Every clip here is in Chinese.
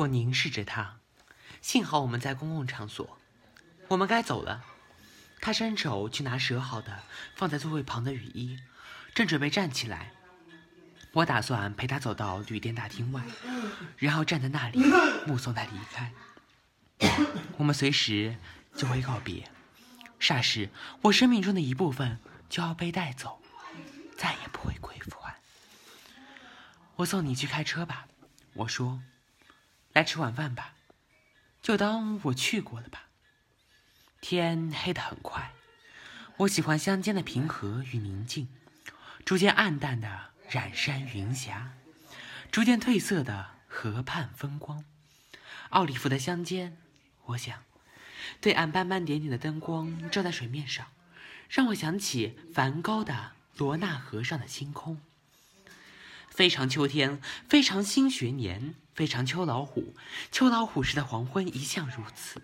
我凝视着他，幸好我们在公共场所，我们该走了。他伸手去拿折好的放在座位旁的雨衣，正准备站起来。我打算陪他走到旅店大厅外，然后站在那里目送他离开。我们随时就会告别，霎时我生命中的一部分就要被带走，再也不会归还。我送你去开车吧，我说，来吃晚饭吧，就当我去过了吧。天黑得很快，我喜欢乡间的平和与宁静，逐渐暗淡的染山云霞，逐渐褪色的河畔风光。奥利弗的乡间，我想，对岸斑斑点点的灯光照在水面上，让我想起梵高的《罗纳河上的星空》。非常秋天，非常新学年，非常秋老虎。秋老虎时的黄昏一向如此。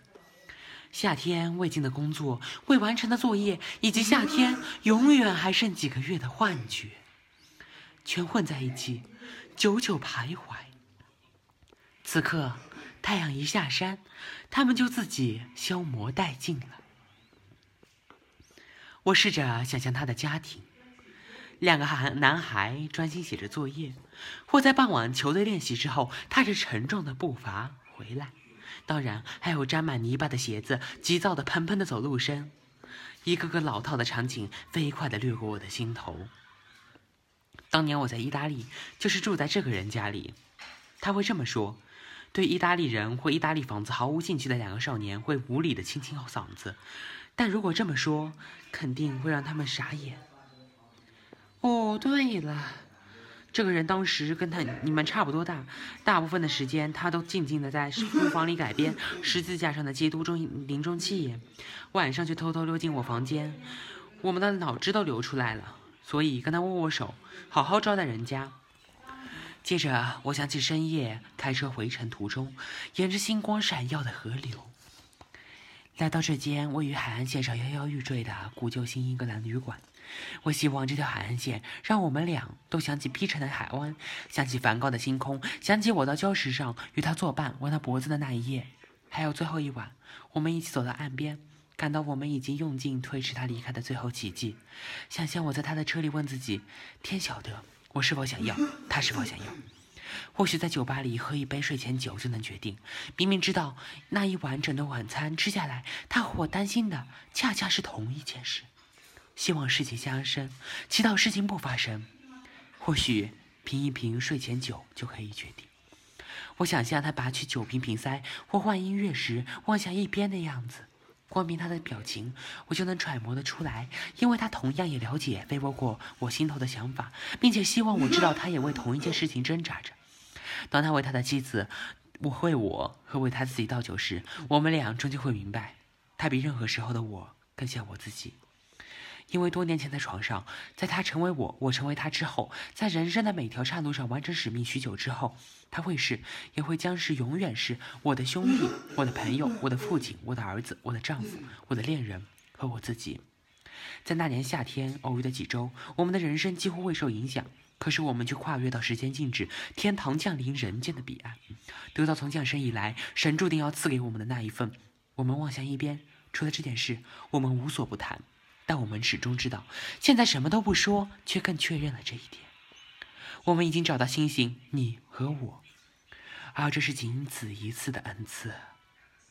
夏天未尽的工作，未完成的作业，以及夏天永远还剩几个月的幻觉，全混在一起，久久徘徊。此刻，太阳一下山，他们就自己消磨殆尽了。我试着想象他的家庭。两个孩男孩专心写着作业，或在傍晚球队练习之后，踏着沉重的步伐回来。当然，还有沾满泥巴的鞋子、急躁的喷喷的走路声，一个个老套的场景飞快地掠过我的心头。当年我在意大利，就是住在这个人家里。他会这么说：对意大利人或意大利房子毫无兴趣的两个少年，会无理的清清嗓子；但如果这么说，肯定会让他们傻眼。哦，对了，这个人当时跟他你们差不多大，大部分的时间他都静静的在书房里改编十字架上的基督中临终契，晚上却偷偷溜进我房间，我们的脑汁都流出来了，所以跟他握握手，好好招待人家。接着我想起深夜开车回程途中，沿着星光闪耀的河流，来到这间位于海岸线上摇摇欲坠的古旧新英格兰旅馆。我希望这条海岸线让我们俩都想起碧城的海湾，想起梵高的星空，想起我到礁石上与他作伴吻他脖子的那一夜，还有最后一晚，我们一起走到岸边，感到我们已经用尽推迟他离开的最后奇迹。想象我在他的车里问自己：天晓得我是否想要，他是否想要？或许在酒吧里喝一杯睡前酒就能决定。明明知道那一完整的晚餐吃下来，他和我担心的恰恰是同一件事。希望事情相生，祈祷事情不发生。或许品一瓶睡前酒就可以决定。我想象他拔去酒瓶瓶塞或换音乐时望向一边的样子，光凭他的表情，我就能揣摩得出来，因为他同样也了解飞过过我心头的想法，并且希望我知道他也为同一件事情挣扎着。当他为他的妻子，我为我和为他自己倒酒时，我们俩终究会明白，他比任何时候的我更像我自己。因为多年前在床上，在他成为我，我成为他之后，在人生的每条岔路上完成使命许久之后，他会是，也会将是，永远是我的兄弟、我的朋友、我的父亲、我的儿子、我的丈夫、我的恋人和我自己。在那年夏天偶遇的几周，我们的人生几乎未受影响，可是我们却跨越到时间静止、天堂降临人间的彼岸，得到从降生以来神注定要赐给我们的那一份。我们望向一边，除了这件事，我们无所不谈。但我们始终知道，现在什么都不说，却更确认了这一点。我们已经找到星星，你和我，而这是仅此一次的恩赐。